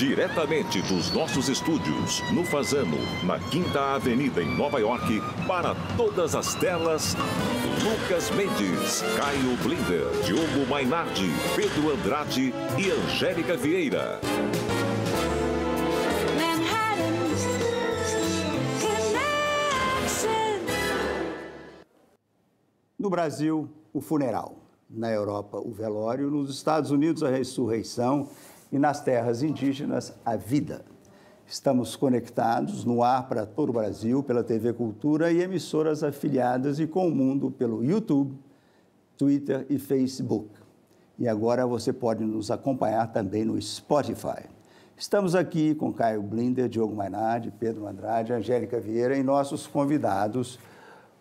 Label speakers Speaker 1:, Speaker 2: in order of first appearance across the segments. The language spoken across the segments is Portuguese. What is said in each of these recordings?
Speaker 1: Diretamente dos nossos estúdios, no Fazano, na Quinta Avenida, em Nova York, para todas as telas, Lucas Mendes, Caio Blinder, Diogo Mainardi, Pedro Andrade e Angélica Vieira.
Speaker 2: No Brasil, o funeral. Na Europa, o velório. Nos Estados Unidos, a ressurreição. E nas terras indígenas, a vida. Estamos conectados no ar para todo o Brasil, pela TV Cultura e emissoras afiliadas e com o mundo pelo YouTube, Twitter e Facebook. E agora você pode nos acompanhar também no Spotify. Estamos aqui com Caio Blinder, Diogo Mainardi, Pedro Andrade, Angélica Vieira e nossos convidados,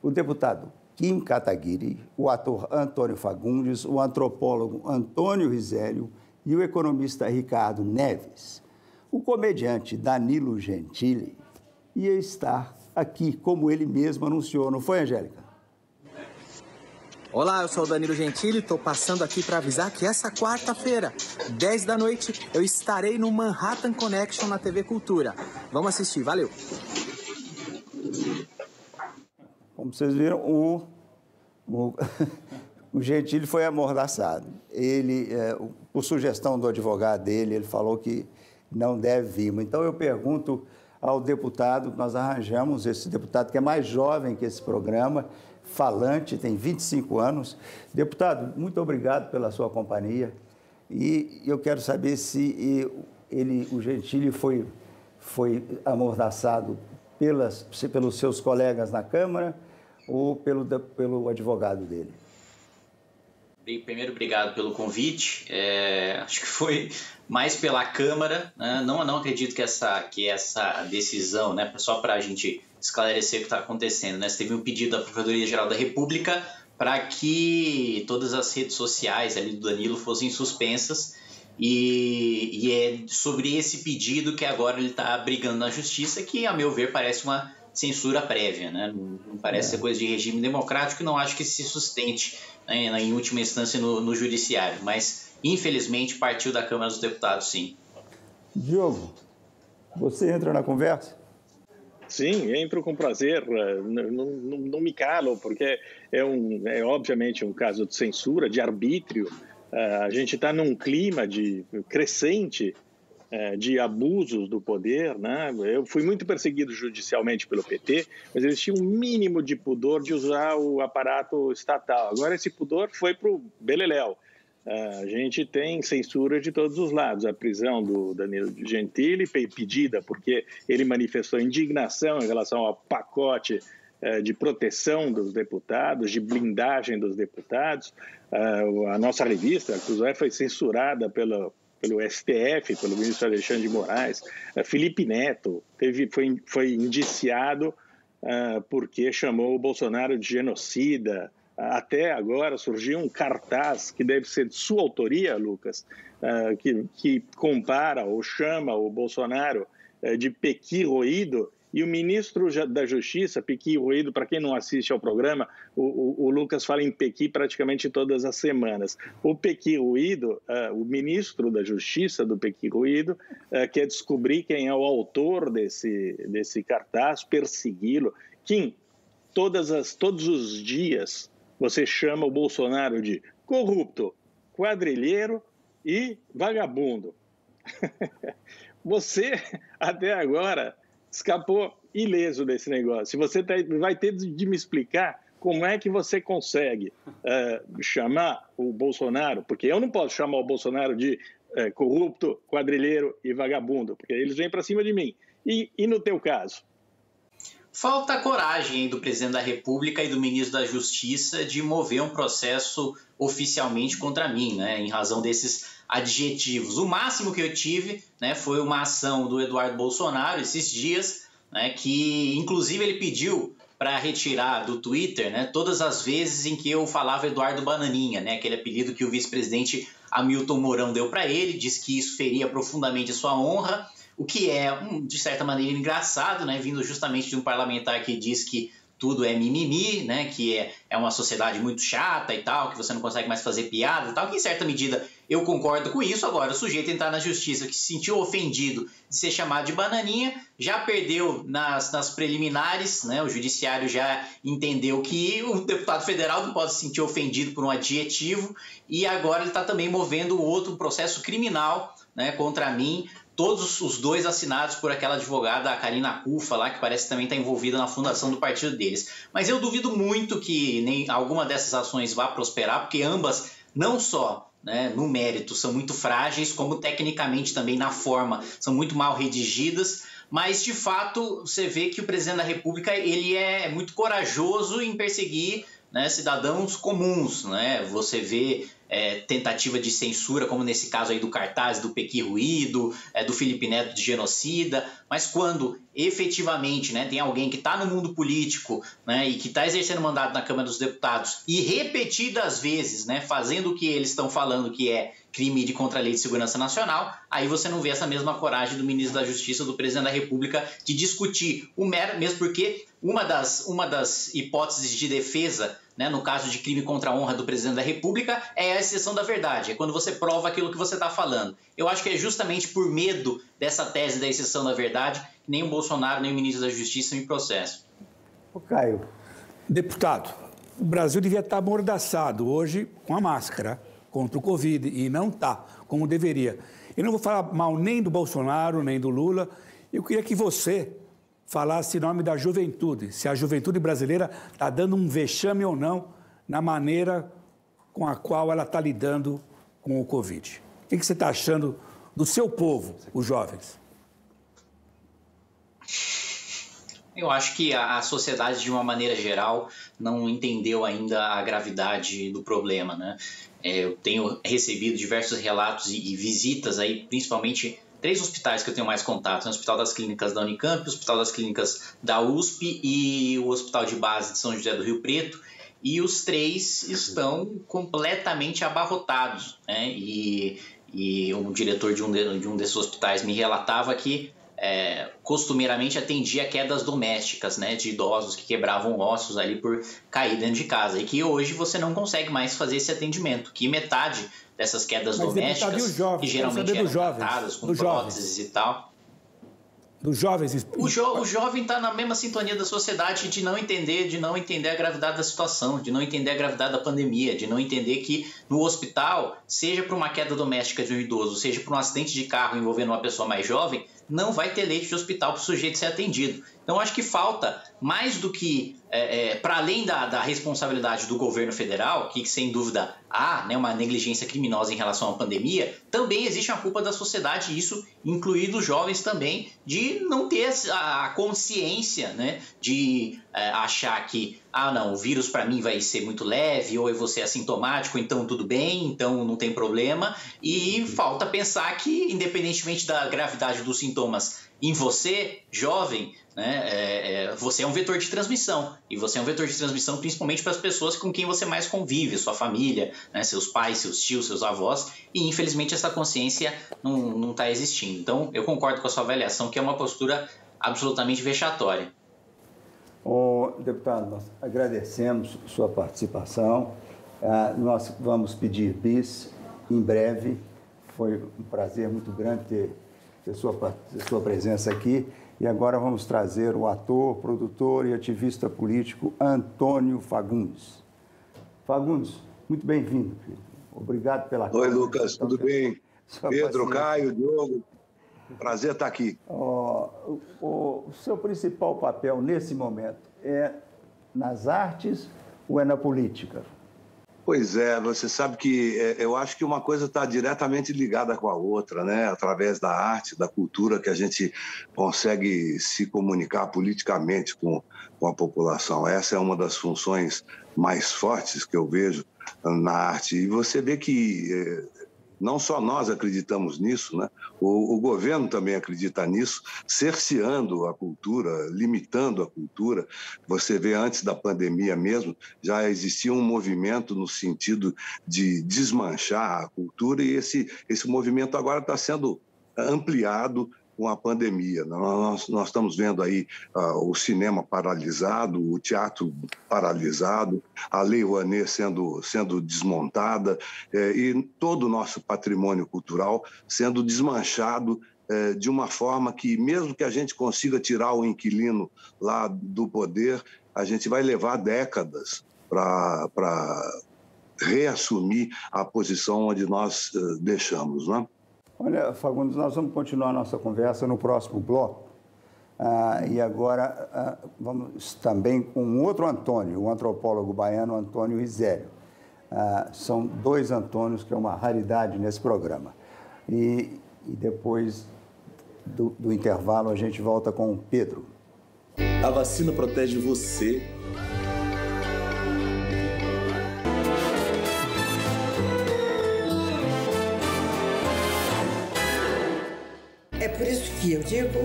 Speaker 2: o deputado Kim Kataguiri, o ator Antônio Fagundes, o antropólogo Antônio Rizélio e o economista Ricardo Neves. O comediante Danilo Gentili ia estar aqui, como ele mesmo anunciou, não foi, Angélica?
Speaker 3: Olá, eu sou o Danilo Gentili, estou passando aqui para avisar que essa quarta-feira, 10 da noite, eu estarei no Manhattan Connection na TV Cultura. Vamos assistir, valeu!
Speaker 2: Como vocês viram, o, o, o Gentili foi amordaçado. Ele, é, por sugestão do advogado dele, ele falou que não deve vir. Então eu pergunto ao deputado, nós arranjamos esse deputado que é mais jovem que esse programa, falante, tem 25 anos. Deputado, muito obrigado pela sua companhia. E eu quero saber se ele, o Gentili foi, foi amordaçado pelas, pelos seus colegas na Câmara ou pelo, pelo advogado dele?
Speaker 4: Primeiro, obrigado pelo convite. É, acho que foi mais pela Câmara. Né? Não, não acredito que essa, que essa decisão, né, só para a gente esclarecer o que está acontecendo, né? Você teve um pedido da Procuradoria-Geral da República para que todas as redes sociais ali do Danilo fossem suspensas. E, e é sobre esse pedido que agora ele está brigando na justiça, que, a meu ver, parece uma censura prévia, né? Não, parece é. ser coisa de regime democrático, não acho que se sustente em última instância no, no judiciário, mas infelizmente partiu da Câmara dos Deputados, sim.
Speaker 2: Diogo, você entra na conversa?
Speaker 5: Sim, entro com prazer, não, não, não, me calo, porque é, um, é obviamente um caso de censura, de arbítrio. Eh, a gente está num clima de crescente é, de abusos do poder, né? Eu fui muito perseguido judicialmente pelo PT, mas eles tinham um mínimo de pudor de usar o aparato estatal. Agora esse pudor foi para o beleléu. É, a gente tem censura de todos os lados. A prisão do Danilo Gentili pedida porque ele manifestou indignação em relação ao pacote é, de proteção dos deputados, de blindagem dos deputados. A nossa revista, a Cruzoé, foi censurada pela, pelo STF, pelo ministro Alexandre de Moraes. Uh, Felipe Neto teve, foi, foi indiciado uh, porque chamou o Bolsonaro de genocida. Uh, até agora surgiu um cartaz que deve ser de sua autoria, Lucas, que, que compara ou chama o Bolsonaro de Pequi roído e o ministro da Justiça, Pequi Ruído, para quem não assiste ao programa, o, o, o, Lucas fala em Pequi praticamente todas as semanas. O Pequi Ruído, uh, o ministro da Justiça do Pequi Ruído, uh, quer descobrir quem é o autor desse, desse cartaz, persegui-lo. Kim, todas as, todos os dias você chama o Bolsonaro de corrupto, quadrilheiro e vagabundo. você, até agora, escapou ileso desse negócio. Você tá, vai ter de me explicar como é que você consegue uh, chamar o Bolsonaro, porque eu não posso chamar o Bolsonaro de uh, corrupto, quadrilheiro e vagabundo, porque eles vêm para cima de mim. E, e no teu caso?
Speaker 4: Falta coragem do presidente da República e do ministro da Justiça de mover um processo oficialmente contra mim, né, em razão desses adjetivos. O máximo que eu tive né, foi uma ação do Eduardo Bolsonaro esses dias, né, que inclusive ele pediu para retirar do Twitter né, todas as vezes em que eu falava Eduardo Bananinha, né, aquele apelido que o vice-presidente Hamilton Mourão deu para ele, disse que isso feria profundamente sua honra, o que é, de certa maneira, engraçado, né, vindo justamente de um parlamentar que diz que tudo é mimimi, né? Que é, é uma sociedade muito chata e tal, que você não consegue mais fazer piada e tal, que em certa medida eu concordo com isso. Agora, o sujeito entrar na justiça que se sentiu ofendido de ser chamado de bananinha, já perdeu nas, nas preliminares, né? O judiciário já entendeu que o deputado federal não pode se sentir ofendido por um adjetivo e agora ele está também movendo outro processo criminal né, contra mim todos os dois assinados por aquela advogada, a Karina Cufa, lá, que parece também estar tá envolvida na fundação do partido deles. Mas eu duvido muito que nem alguma dessas ações vá prosperar, porque ambas, não só né, no mérito, são muito frágeis, como tecnicamente também na forma, são muito mal redigidas. Mas de fato você vê que o presidente da República ele é muito corajoso em perseguir né, cidadãos comuns. Né? Você vê é, tentativa de censura, como nesse caso aí do cartaz do Pequi Ruído, é, do Felipe Neto de genocida, mas quando efetivamente né, tem alguém que está no mundo político né, e que está exercendo mandato na Câmara dos Deputados e repetidas vezes né, fazendo o que eles estão falando que é crime de contra a lei de segurança nacional, aí você não vê essa mesma coragem do ministro da Justiça, do presidente da República, de discutir o mero, mesmo porque uma das, uma das hipóteses de defesa né, no caso de crime contra a honra do presidente da República, é a exceção da verdade, é quando você prova aquilo que você está falando. Eu acho que é justamente por medo dessa tese da exceção da verdade que nem o Bolsonaro, nem o ministro da Justiça me processam.
Speaker 2: O Caio.
Speaker 6: Deputado, o Brasil devia estar amordaçado hoje com a máscara contra o Covid e não está, como deveria. Eu não vou falar mal nem do Bolsonaro, nem do Lula. Eu queria que você falasse em nome da juventude, se a juventude brasileira está dando um vexame ou não na maneira com a qual ela está lidando com o Covid. O que você está achando do seu povo, os jovens?
Speaker 4: Eu acho que a, sociedade, de uma maneira geral, não entendeu ainda a gravidade do problema. Né? É, eu tenho recebido diversos relatos e, e visitas aí, principalmente três hospitais que eu tenho mais contato: o Hospital das Clínicas da Unicamp, o Hospital das Clínicas da USP e o Hospital de Base de São José do Rio Preto. E os três estão completamente abarrotados. Né? E, e um diretor de um, de, de um desses hospitais me relatava que é, costumeiramente atendia quedas domésticas, né, de idosos que quebravam ossos ali por cair dentro de casa e que hoje você não consegue mais fazer esse atendimento, que metade dessas quedas Mas domésticas, jovens, que geralmente eram jovens, tratadas com próteses jovens. e tal.
Speaker 6: Dos jovens.
Speaker 4: O, jo, o jovem está na mesma sintonia da sociedade de não entender, de não entender a gravidade da situação, de não entender a gravidade da pandemia, de não entender que no hospital, seja por uma queda doméstica de um idoso, seja por um acidente de carro envolvendo uma pessoa mais jovem, não vai ter leite de hospital para o sujeito ser atendido. Então, acho que falta, mais do que, é, é, para além da, da, responsabilidade do governo federal, que sem dúvida há né, uma negligência criminosa em relação à pandemia, também existe uma culpa da sociedade, isso incluindo os jovens também, de não ter a consciência né, de é, achar que, ah, não, o vírus para mim vai ser muito leve, ou eu vou ser assintomático, então tudo bem, então não tem problema, e falta pensar que, independentemente da gravidade dos sintomas em você, jovem, né, é, é, você é um vetor de transmissão. E você é um vetor de transmissão principalmente para as pessoas com quem você mais convive, sua família, né, seus pais, seus tios, seus avós. E infelizmente essa consciência não está existindo. Então eu concordo com a sua avaliação, que é uma postura absolutamente vexatória.
Speaker 2: Oh, deputado, nós agradecemos sua participação. Ah, nós vamos pedir bis em breve. Foi um prazer muito grande ter ter sua, ter sua presença aqui. E agora vamos trazer o ator, produtor e ativista político Antônio Fagundes. Fagundes, muito bem-vindo. Obrigado pela
Speaker 7: Oi, Lucas, tudo bem? Pedro. Caio, Diogo, prazer estar aqui.
Speaker 2: Oh, o, o seu principal papel nesse momento é nas artes ou é na política?
Speaker 7: Pois é, você sabe que é, eu acho que uma coisa está diretamente ligada com a outra, né? Através da arte, da cultura, que a gente consegue se comunicar politicamente com, com a população. Essa é uma das funções mais fortes que eu vejo na arte. E você vê que é, não só nós acreditamos nisso, né? o, o, governo também acredita nisso, cerceando a cultura, limitando a cultura. Você vê antes da pandemia mesmo, já existia um movimento no sentido de desmanchar a cultura, e esse, esse movimento agora está sendo ampliado com a pandemia. Nós, nós estamos vendo aí uh, o cinema paralisado, o teatro paralisado, a Lei Rouanet sendo, sendo desmontada eh, e todo o nosso patrimônio cultural sendo desmanchado eh, de uma forma que, mesmo que a gente consiga tirar o inquilino lá do poder, a gente vai levar décadas para reassumir a posição onde nós eh, deixamos. Né?
Speaker 2: Olha, Fagundes, nós vamos continuar nossa conversa no próximo bloco. Ah, e agora ah, vamos também com um outro Antônio, o antropólogo baiano Antônio Risério. Ah, são dois Antônios, que é uma raridade nesse programa. E, e depois do, do intervalo a gente volta com o Pedro.
Speaker 8: A vacina protege você
Speaker 9: que eu digo: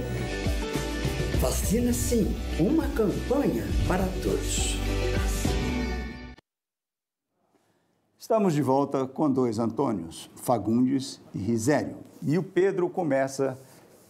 Speaker 9: vacina sim, uma campanha para todos.
Speaker 2: Estamos de volta com dois Antônios, Fagundes e Risério. E o Pedro começa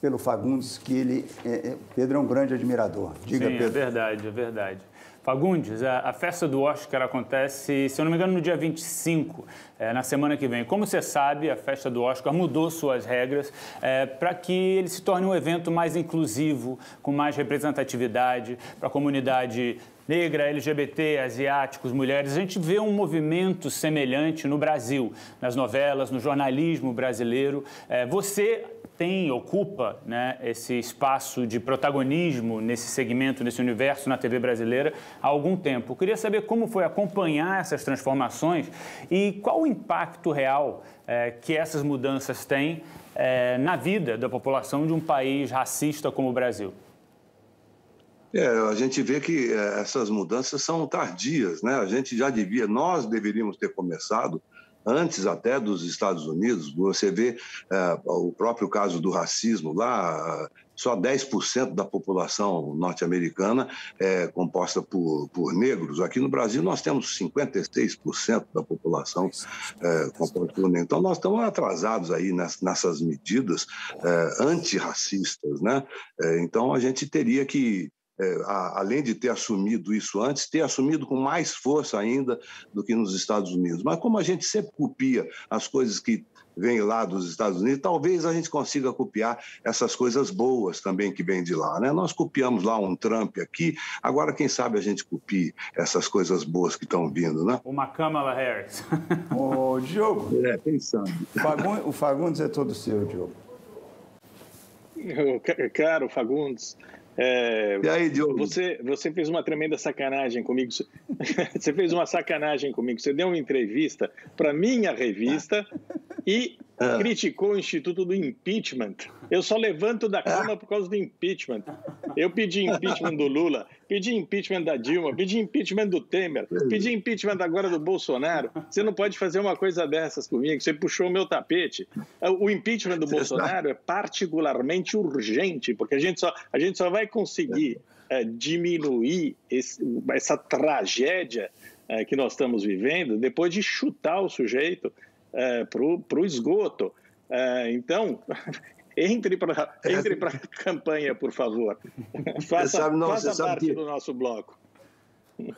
Speaker 2: pelo Fagundes, que ele. É, é Pedro é um grande admirador. Diga,
Speaker 10: Sim,
Speaker 2: Pedro.
Speaker 10: é verdade, é verdade. Fagundes, a, festa do Oscar acontece, se eu não me engano, no dia 25, é, na semana que vem. Como você sabe, a festa do Oscar mudou suas regras é, para que ele se torne um evento mais inclusivo, com mais representatividade para a comunidade negra, LGBT, asiáticos, mulheres. A gente vê um movimento semelhante no Brasil, nas novelas, no jornalismo brasileiro. É, você tem, ocupa né, esse espaço de protagonismo nesse segmento, nesse universo na TV brasileira há algum tempo. Eu queria saber como foi acompanhar essas transformações e qual o impacto real é, que essas mudanças têm é, na vida da população de um país racista como o Brasil.
Speaker 7: É, a gente vê que é, essas mudanças são tardias, né? A gente já devia, nós deveríamos ter começado antes até dos Estados Unidos. Você vê é, o próprio caso do racismo lá, só 10% da população norte-americana é composta por, por negros. Aqui no Brasil nós temos 56% da população é, composta por negros. Então nós estamos atrasados aí nessas medidas é, antirracistas, né? É, então a gente teria que é, a, além de ter assumido isso antes, ter assumido com mais força ainda do que nos Estados Unidos. Mas como a gente sempre copia as coisas que vêm lá dos Estados Unidos, talvez a gente consiga copiar essas coisas boas também que vêm de lá. Né? Nós copiamos lá um Trump aqui, agora quem sabe a gente copie essas coisas boas que estão vindo. Né?
Speaker 10: Uma Kamala Harris.
Speaker 2: Ô, Diogo.
Speaker 7: É, pensando.
Speaker 2: O Fagundes é todo seu, Diogo.
Speaker 5: Caro Fagundes, é,
Speaker 7: e aí, Diogo?
Speaker 5: Você, você fez uma tremenda sacanagem comigo. Você fez uma sacanagem comigo. Você deu uma entrevista para minha revista e ah. criticou o Instituto do Impeachment. Eu só levanto da cama por causa do impeachment. Eu pedi impeachment do Lula, pedi impeachment da Dilma, pedi impeachment do Temer, pedi impeachment agora do Bolsonaro. Você não pode fazer uma coisa dessas comigo. Você puxou o meu tapete. O impeachment do Bolsonaro é particularmente urgente, porque a gente só, a gente só vai conseguir é, diminuir esse, essa tragédia é, que nós estamos vivendo depois de chutar o sujeito é, para o esgoto. É, então, entre para entre a campanha, por favor. Faça, sabe, não, faça parte que... do nosso bloco.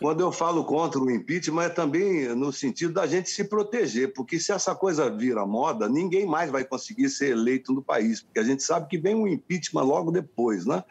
Speaker 7: Quando eu falo contra o impeachment, é também no sentido da gente se proteger, porque se essa coisa vira moda, ninguém mais vai conseguir ser eleito no país, porque a gente sabe que vem um impeachment logo depois, né?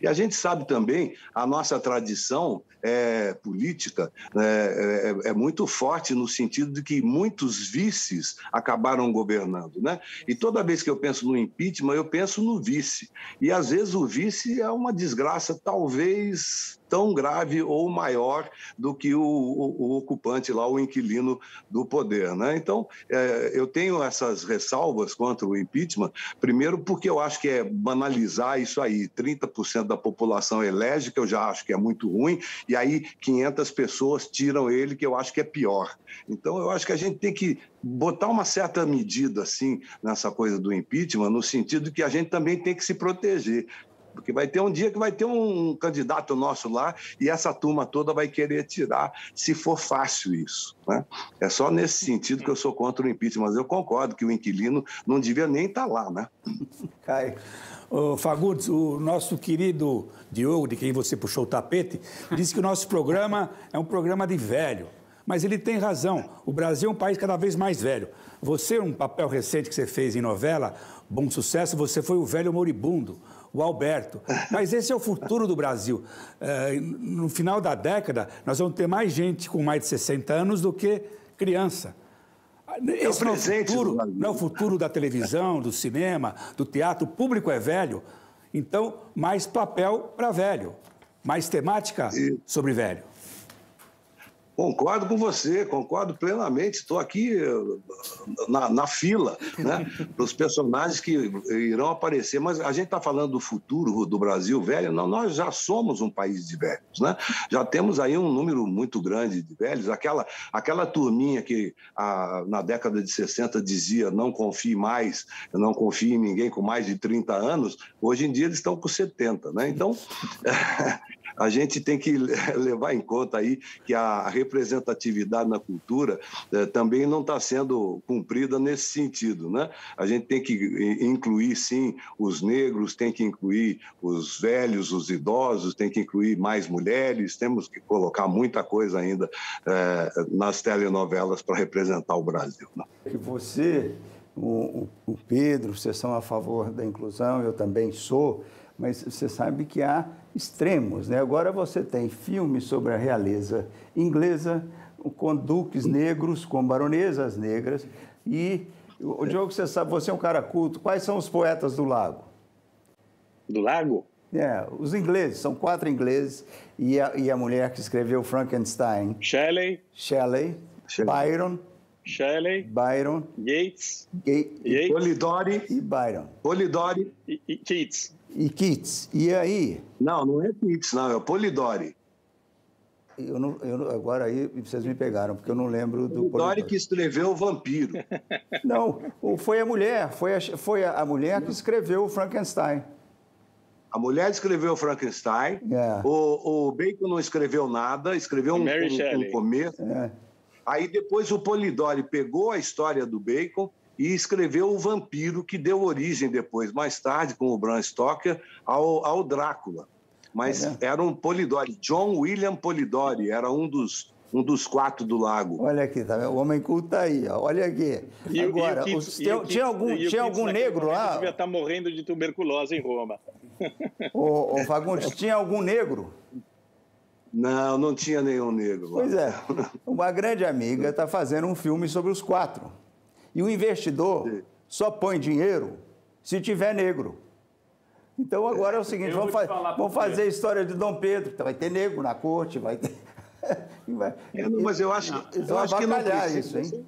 Speaker 7: E a gente sabe também a nossa tradição é, política é, é, é, muito forte no sentido de que muitos vices acabaram governando, né? E toda vez que eu penso no impeachment, eu penso no vice. E às vezes o vice é uma desgraça, talvez tão grave ou maior do que o, o, o ocupante lá, o inquilino do poder. Né? Então, é, eu tenho essas ressalvas contra o impeachment, primeiro porque eu acho que é banalizar isso aí, 30% da população elege, que eu já acho que é muito ruim, e aí 500 pessoas tiram ele, que eu acho que é pior. Então, eu acho que a gente tem que botar uma certa medida assim nessa coisa do impeachment, no sentido que a gente também tem que se proteger Porque vai ter um dia que vai ter um candidato nosso lá e essa turma toda vai querer tirar, se for fácil isso. Né? É só nesse sentido que eu sou contra o impeachment, mas eu concordo que o inquilino não devia nem estar tá lá, né?
Speaker 6: Caio. Fagundes, o nosso querido Diogo, de quem você puxou o tapete, disse que o nosso programa é um programa de velho. Mas ele tem razão. O Brasil é um país cada vez mais velho. Você, um papel recente que você fez em novela, Bom Sucesso, você foi o velho moribundo, o Alberto. Mas esse é o futuro do Brasil. É, no final da década, nós vamos ter mais gente com mais de 60 anos do que criança. Esse é o presente, não, é o futuro, não é o futuro da televisão, do cinema, do teatro. O público é velho, então mais papel para velho, mais temática sobre velho.
Speaker 7: Concordo com você, concordo plenamente. Estou aqui eh, na, na fila né, para os personagens que irão aparecer. Mas a gente está falando do futuro do Brasil velho. Não, nós já somos um país de velhos. Né? Já temos aí um número muito grande de velhos. Aquela, aquela turminha que a, na década de 60 dizia não confie mais, não confie em ninguém com mais de 30 anos, hoje em dia eles estão com 70. Né? Então, a gente tem que levar em conta aí que a representatividade na cultura eh, também não está sendo cumprida nesse sentido, né? A gente tem que incluir, sim, os negros, tem que incluir os velhos, os idosos, tem que incluir mais mulheres, temos que colocar muita coisa ainda eh, nas telenovelas para representar o Brasil. Né?
Speaker 2: Você, o, o Pedro, vocês são a favor da inclusão, eu também sou, mas você sabe que há extremos. Né? Agora você tem filmes sobre a realeza inglesa, com duques negros, com baronesas negras. E, o Diogo, você sabe, você é um cara culto, quais são os poetas do lago?
Speaker 5: Do lago?
Speaker 2: É, os ingleses, são quatro ingleses, e a, e a mulher que escreveu Frankenstein.
Speaker 5: Shelley.
Speaker 2: Shelley. Byron.
Speaker 5: Shelley.
Speaker 2: Byron.
Speaker 5: Yates.
Speaker 7: Yates. Polidori.
Speaker 2: E Byron.
Speaker 7: Polidori.
Speaker 5: E, e Keats
Speaker 2: e Keats. E aí?
Speaker 7: Não, não é Keats, não, é o Polidori.
Speaker 2: Eu não, eu, agora aí vocês me pegaram, porque eu não lembro do
Speaker 7: Polidori. que escreveu o Vampiro.
Speaker 2: Não, foi a mulher, foi a, foi a mulher que escreveu o Frankenstein.
Speaker 7: A mulher escreveu o Frankenstein, é. o, o Bacon não escreveu nada, escreveu um, um, um começo. É. Aí depois o Polidori pegou a história do Bacon e escreveu O Vampiro, que deu origem depois, mais tarde, com o Bram Stoker, ao, ao Drácula. Mas é. era um Polidori, John William Polidori, era um dos, um dos quatro do lago.
Speaker 2: Olha aqui, tá O homem culto tá aí, ó. olha aqui. E, Agora, e Kids, tinha, tinha, algum, tinha algum negro lá?
Speaker 5: Devia estar tá morrendo de tuberculose em Roma.
Speaker 2: Ô, ô Fagundes, tinha algum negro?
Speaker 7: Não, não tinha nenhum negro.
Speaker 2: Lá. Pois é. Uma grande amiga está fazendo um filme sobre os quatro. E o investidor só põe dinheiro se tiver negro. Então agora é o seguinte, vamos, fa vamos fazer a história de Dom Pedro. Então, vai ter negro na corte, vai ter.
Speaker 7: vai... É, não, mas eu acho, não, eu acho que não precisa. Isso, hein?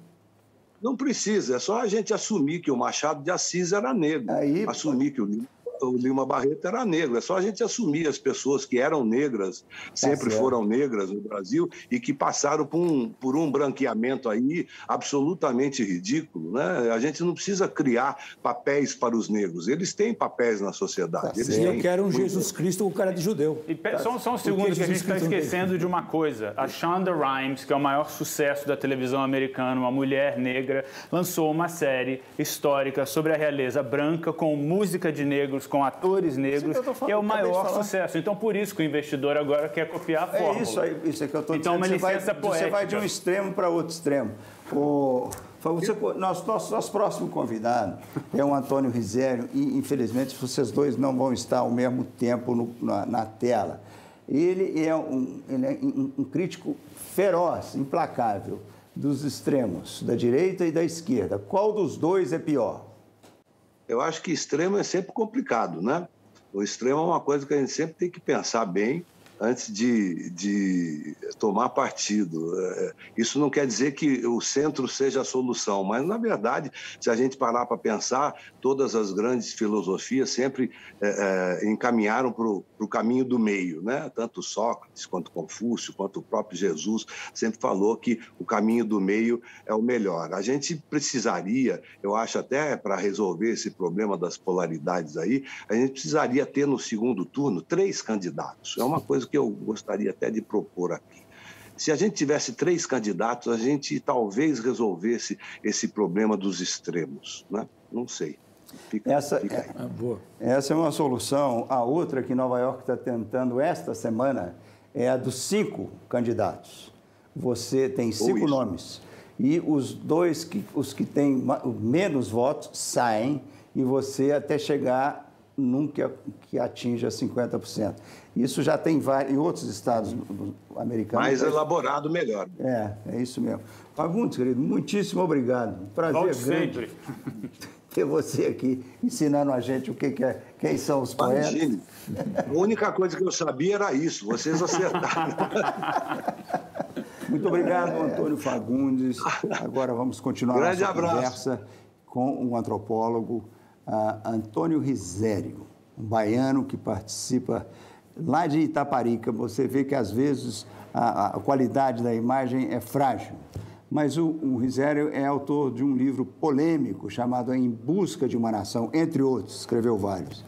Speaker 7: Não precisa, é só a gente assumir que o Machado de Assis era negro. Aí, assumir que o o Lima Barreto era negro. É só a gente assumir as pessoas que eram negras, sempre tá foram negras no Brasil e que passaram por um, por um branqueamento aí absolutamente ridículo. Né? A gente não precisa criar papéis para os negros. Eles têm papéis na sociedade. Tá
Speaker 6: Eles têm... Eu quero um Jesus Cristo com cara de judeu.
Speaker 10: E tá. só, só um segundo que a gente está esquecendo de uma coisa. A Shonda Rhimes, que é o maior sucesso da televisão americana, uma mulher negra, lançou uma série histórica sobre a realeza branca com música de negros com atores negros, que, é o maior sucesso. Então, por isso que o investidor agora quer copiar a fórmula.
Speaker 2: É isso, aí, isso é que eu estou então, dizendo. Então, uma licença você vai, Você vai de um extremo para outro extremo. O, você, nosso, nosso, nosso próximo convidado é o Antônio Rizério e, infelizmente, vocês dois não vão estar ao mesmo tempo no, na, na, tela. Ele é, um, ele é um crítico feroz, implacável dos extremos, da direita e da esquerda. Qual dos dois é pior?
Speaker 7: Eu acho que extremo é sempre complicado, né? O extremo é uma coisa que a gente sempre tem que pensar bem antes de, de tomar partido. É, isso não quer dizer que o centro seja a solução, mas, na verdade, se a gente parar para pensar, todas as grandes filosofias sempre é, é encaminharam para o caminho do meio. Né? Tanto Sócrates, quanto Confúcio, quanto o próprio Jesus sempre falou que o caminho do meio é o melhor. A gente precisaria, eu acho até para resolver esse problema das polaridades aí, a gente precisaria ter no segundo turno três candidatos. É uma coisa que eu gostaria até de propor aqui. Se a gente tivesse três candidatos, a gente talvez resolvesse esse problema dos extremos, né? Não sei.
Speaker 2: Fica, essa, fica é, essa é uma solução. A outra que Nova York está tentando esta semana é a dos cinco candidatos. Você tem cinco nomes. E os dois, que, os que têm menos votos, saem e você até chegar num que, atinja 50%. Isso já tem vários, em outros estados americanos.
Speaker 7: Mais elaborado, melhor.
Speaker 2: É, é isso mesmo. Fagundes, querido, muitíssimo obrigado. Prazer Volte grande sempre. ter você aqui ensinando a gente o que, que é, quem são os poetas. Imagine.
Speaker 7: A única coisa que eu sabia era isso, vocês acertaram.
Speaker 2: Muito obrigado, Antônio Fagundes. Agora vamos continuar
Speaker 7: Grande
Speaker 2: nossa
Speaker 7: abraço.
Speaker 2: conversa com o um antropólogo Antônio Risério, um baiano que participa lá de Itaparica. Você vê que às vezes a, a qualidade da imagem é frágil. Mas o, o Risério é autor de um livro polêmico chamado Em Busca de uma Nação, entre outros, escreveu vários.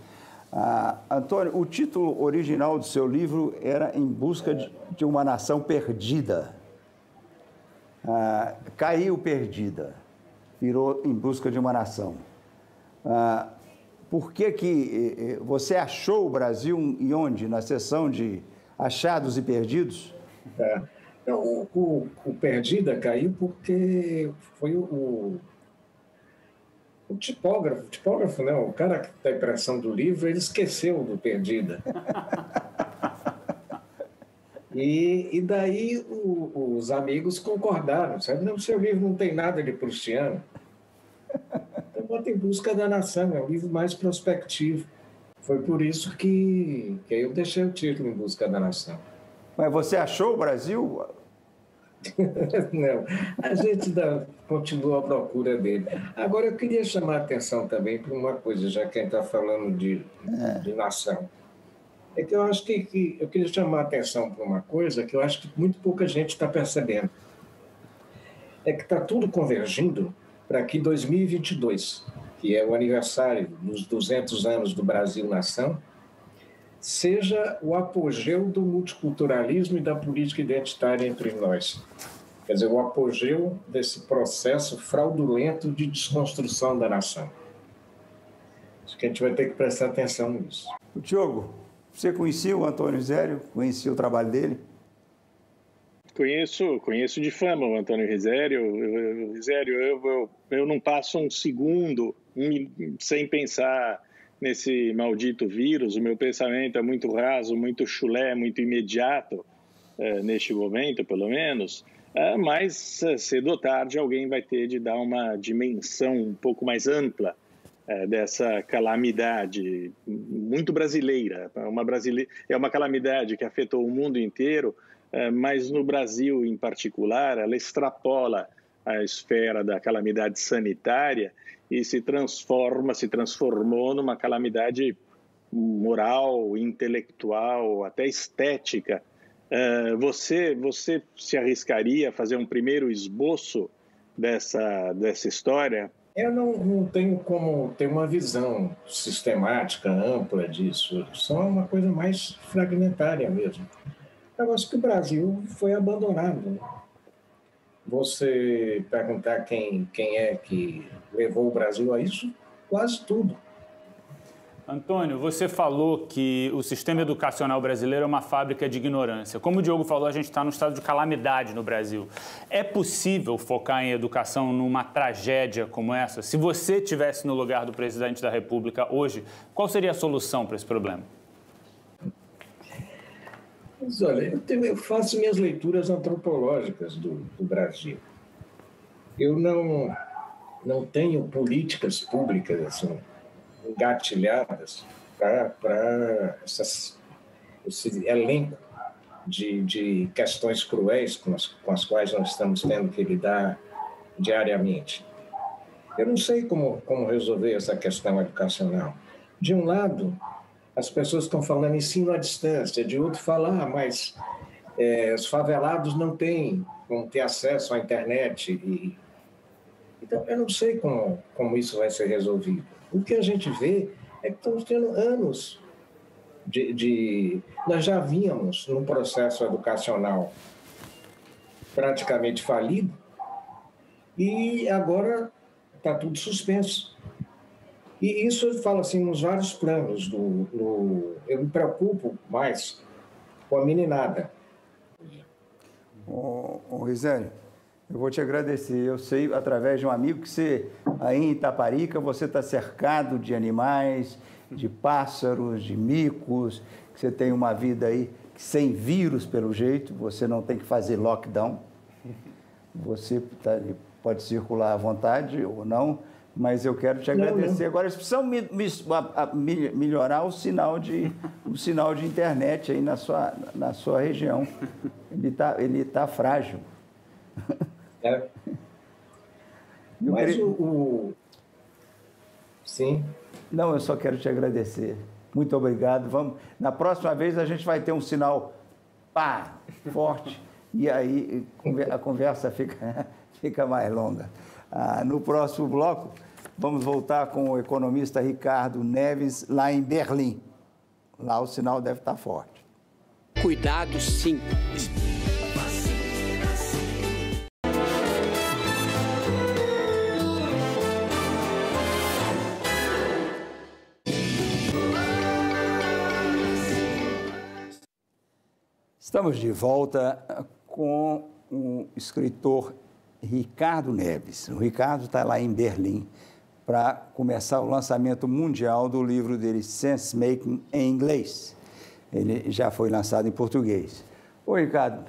Speaker 2: Ah, Antônio, o título original do seu livro era Em Busca de, de uma Nação Perdida. Ah, caiu perdida, virou Em Busca de uma Nação. Ah, por que, que eh, eh, você achou o Brasil e onde? Na seção de achados e perdidos?
Speaker 11: É. o, o, o, Perdida caiu porque foi o, o tipógrafo, o tipógrafo não, o cara da impressão do livro, ele esqueceu do Perdida. E, e daí os amigos concordaram, sabe? Não, seu livro não tem nada de prussiano. Em Busca da Nação, é um livro mais prospectivo. Foi por isso que, que eu deixei o título Em Busca da Nação.
Speaker 2: Mas você achou o Brasil?
Speaker 11: Não, a gente dá, continua à procura dele. Agora, eu queria chamar a atenção também para uma coisa, já que a gente está falando de, é. de nação. É que eu acho que, que eu queria chamar a atenção para uma coisa que eu acho que muito pouca gente está percebendo. É que está tudo convergindo para que 2022, que é o aniversário dos 200 anos do Brasil Nação, seja o apogeu do multiculturalismo e da política identitária entre nós. Quer dizer, o apogeu desse processo fraudulento de desconstrução da nação. Acho que a gente vai ter que prestar atenção nisso.
Speaker 2: Diogo, você conhecia o Antônio Zério? Conhecia o trabalho dele?
Speaker 5: Conheço, conheço de fama o Antônio Risério. Risério, eu, eu, eu não passo um segundo sem pensar nesse maldito vírus. O meu pensamento é muito raso, muito chulé, muito imediato, é, neste momento, pelo menos. É, mas é, cedo ou tarde alguém vai ter de dar uma dimensão um pouco mais ampla é, dessa calamidade muito brasileira. Uma brasile... É uma calamidade que afetou o mundo inteiro é, mas no Brasil em particular, ela extrapola a esfera da calamidade sanitária e se transforma, se transformou numa calamidade moral, intelectual, até estética. É, você, você se arriscaria a fazer um primeiro esboço dessa, dessa história?
Speaker 11: Eu não, não tenho como ter uma visão sistemática, ampla disso. Só uma coisa mais fragmentária mesmo. Eu acho que o Brasil foi abandonado. Você perguntar quem, quem é que levou o Brasil a isso, quase tudo.
Speaker 10: Antônio, você falou que o sistema educacional brasileiro é uma fábrica de ignorância. Como o Diogo falou, a gente está no estado de calamidade no Brasil. É possível focar em educação numa tragédia como essa? Se você tivesse no lugar do presidente da República hoje, qual seria a solução para esse problema?
Speaker 11: Mas olha, eu, tenho, eu faço minhas leituras antropológicas do, do Brasil. Eu não, não tenho políticas públicas assim, engatilhadas para esse elenco de, de questões cruéis com as, com as quais nós estamos tendo que lidar diariamente. Eu não sei como, como resolver essa questão educacional. De um lado, as pessoas estão falando ensino à distância, de outro, falar, ah, mas é, os favelados não têm como ter acesso à internet. E... Então, eu não sei como, como isso vai ser resolvido. O que a gente vê é que estamos tendo anos de, de, nós já vínhamos num processo educacional praticamente falido e agora está tudo suspenso. E isso eu falo assim nos vários planos. Do, do, eu me preocupo mais com a meninada.
Speaker 2: Ô, ô eu vou te agradecer. Eu sei, através de um amigo, que você, aí em Itaparica, você está cercado de animais, de pássaros, de micos, que você tem uma vida aí sem vírus, pelo jeito, você não tem que fazer lockdown. Você tá, pode circular à vontade ou não, mas eu quero te agradecer. Não, não. Agora, eles precisam me, me, melhorar o sinal, de, o sinal de internet aí na sua, na sua região. Ele está ele tá frágil.
Speaker 11: É. Mas o, o... Sim.
Speaker 2: Não, eu só quero te agradecer. Muito obrigado. Vamos, na próxima vez a gente vai ter um sinal pá, forte, e aí a conversa fica, fica mais longa. Ah, no próximo bloco, vamos voltar com o economista Ricardo Neves, lá em Berlim. Lá o sinal deve estar forte.
Speaker 12: Cuidado sim.
Speaker 2: Estamos de volta com o escritor Ricardo Neves. O Ricardo está lá em Berlim para começar o lançamento mundial do livro dele, Sense Making, em inglês. Ele já foi lançado em português. Oi, Ricardo.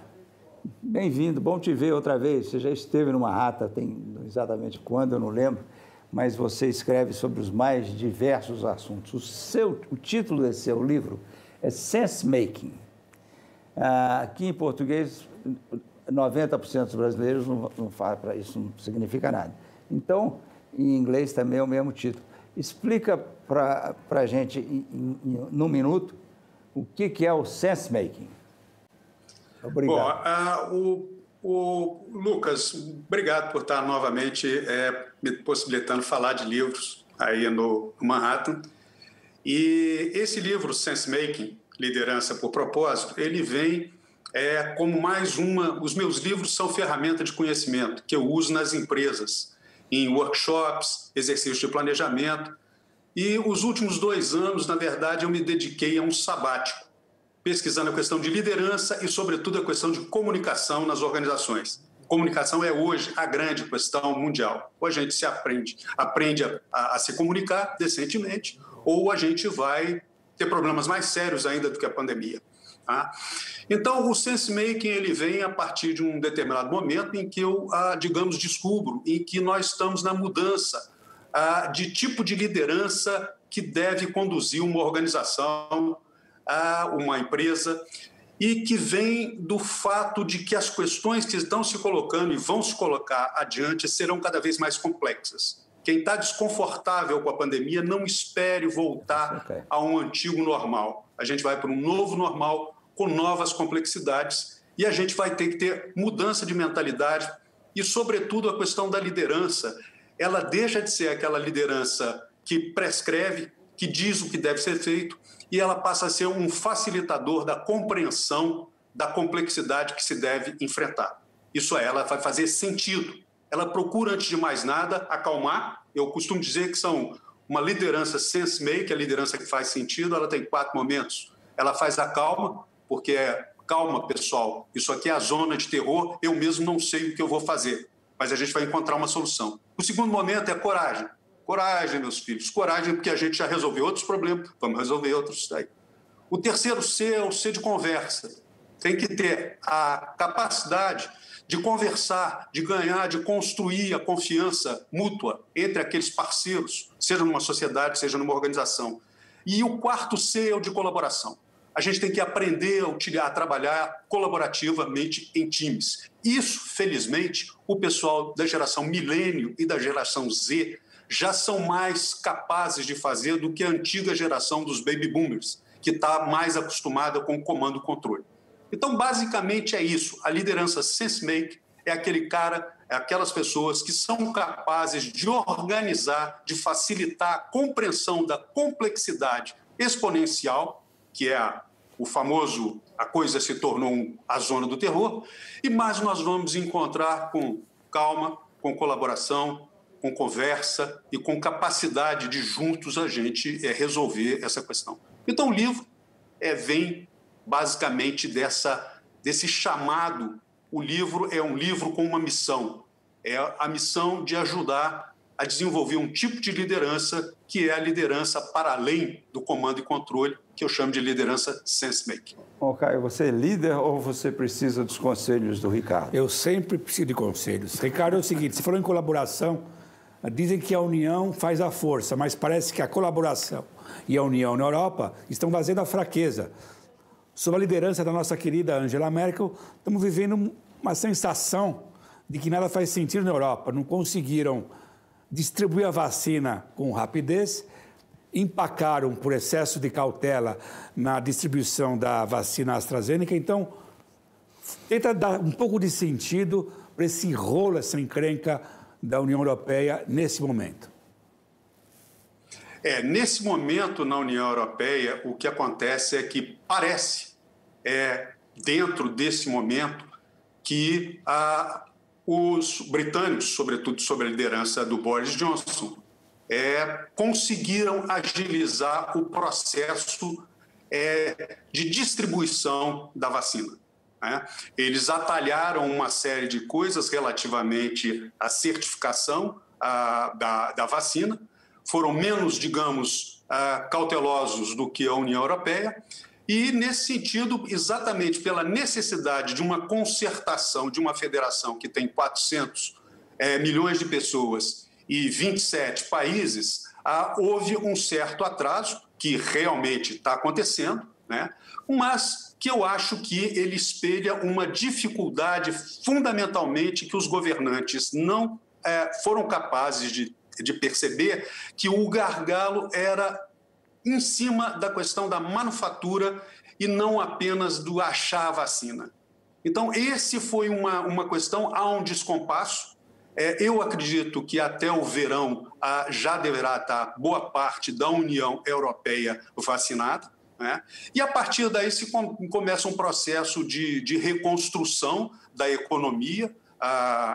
Speaker 2: Bem-vindo, bom te ver outra vez. Você já esteve numa rata, tem exatamente quando, eu não lembro, mas você escreve sobre os mais diversos assuntos. O, seu, o título desse seu livro é Sense Making ah, aqui em português, 90% dos brasileiros não, não falam para isso, não significa nada. Então, em inglês também é o mesmo título. Explica para a gente, em, em, num minuto, o que, que é o sense making.
Speaker 13: Obrigado. Bom, uh, o, o, Lucas, obrigado por estar novamente é, me possibilitando falar de livros aí no Manhattan. E esse livro, Sense Making, Liderança por Propósito, ele vem é, como mais uma. Os meus livros são ferramenta de conhecimento que eu uso nas empresas, em workshops, exercícios de planejamento. E os últimos dois anos, na verdade, eu me dediquei a um sabático, pesquisando a questão de liderança e, sobretudo, a questão de comunicação nas organizações. Comunicação é hoje a grande questão mundial. Ou a gente se aprende, aprende a, a, a se comunicar decentemente, ou a gente vai ter problemas mais sérios ainda do que a pandemia. Tá? Então, o sense making ele vem a partir de um determinado momento em que eu, ah, digamos, descubro em que nós estamos na mudança ah, de tipo de liderança que deve conduzir uma organização, ah, uma empresa, e que vem do fato de que as questões que estão se colocando e vão se colocar adiante serão cada vez mais complexas. Quem está desconfortável com a pandemia, não espere voltar okay. a um antigo normal. A gente vai para um novo normal com novas complexidades e a gente vai ter que ter mudança de mentalidade e, sobretudo, a questão da liderança. Ela deixa de ser aquela liderança que prescreve, que diz o que deve ser feito, e ela passa a ser um facilitador da compreensão da complexidade que se deve enfrentar. Isso é, ela vai fazer sentido ela procura, antes de mais nada, acalmar. Eu costumo dizer que são uma liderança sense-make, a liderança que faz sentido, ela tem quatro momentos. Ela faz a calma, porque é calma, pessoal, isso aqui é a zona de terror, eu mesmo não sei o que eu vou fazer, mas a gente vai encontrar uma solução. O segundo momento é coragem. Coragem, meus filhos, coragem, porque a gente já resolveu outros problemas, vamos resolver outros daí. O terceiro C é o C de conversa. Tem que ter a capacidade de conversar, de ganhar, de construir a confiança mútua entre aqueles parceiros, seja numa sociedade, seja numa organização. E o quarto C é o de colaboração. A gente tem que aprender a, a trabalhar colaborativamente em times. Isso, felizmente, o pessoal da geração milênio e da geração Z já são mais capazes de fazer do que a antiga geração dos baby boomers, que está mais acostumada com o comando e controle. Então, basicamente é isso. A liderança sense-make é aquele cara, é aquelas pessoas que são capazes de organizar, de facilitar a compreensão da complexidade exponencial, que é a, o famoso a coisa se tornou um, a zona do terror, e mais nós vamos encontrar com calma, com colaboração, com conversa e com capacidade de juntos a gente é, resolver essa questão. Então o livro é, vem basicamente dessa desse chamado. O livro é um livro com uma missão, é a missão de ajudar a desenvolver um tipo de liderança que é a liderança para além do comando e controle, que eu chamo de liderança sense-making.
Speaker 2: Bom, Caio, você é líder ou você precisa dos conselhos do Ricardo?
Speaker 6: Eu sempre preciso de conselhos. Ricardo, é o seguinte, você falou em colaboração, dizem que a união faz a força, mas parece que a colaboração e a união na Europa estão fazendo a fraqueza. Sob a liderança da nossa querida Angela Merkel, estamos vivendo uma sensação de que nada faz sentido na Europa. Não conseguiram distribuir a vacina com rapidez, empacaram por excesso de cautela na distribuição da vacina AstraZeneca. Então, tenta dar um pouco de sentido para esse rolo, essa encrenca da União Europeia nesse momento.
Speaker 13: É, nesse momento na União Europeia, o que acontece é que parece, é, dentro desse momento, que a, os britânicos, sobretudo sob a liderança do Boris Johnson, é, conseguiram agilizar o processo é, de distribuição da vacina. Né? Eles atalharam uma série de coisas relativamente à certificação a, da, da, vacina, foram menos, digamos, a, cautelosos do que a União Europeia, e, nesse sentido, exatamente pela necessidade de uma concertação de uma federação que tem 400 é, milhões de pessoas e 27 países, ah, houve um certo atraso, que realmente está acontecendo, né? mas que eu acho que ele espelha uma dificuldade, fundamentalmente, que os governantes não é, foram capazes de, de perceber que o gargalo era em cima da questão da manufatura e não apenas do achar a vacina. Então, esse foi uma, uma questão, há um descompasso. É, eu acredito que até o verão ah, já deverá estar boa parte da União Europeia vacinada. Né? E a partir daí se com, começa um processo de, de reconstrução da economia,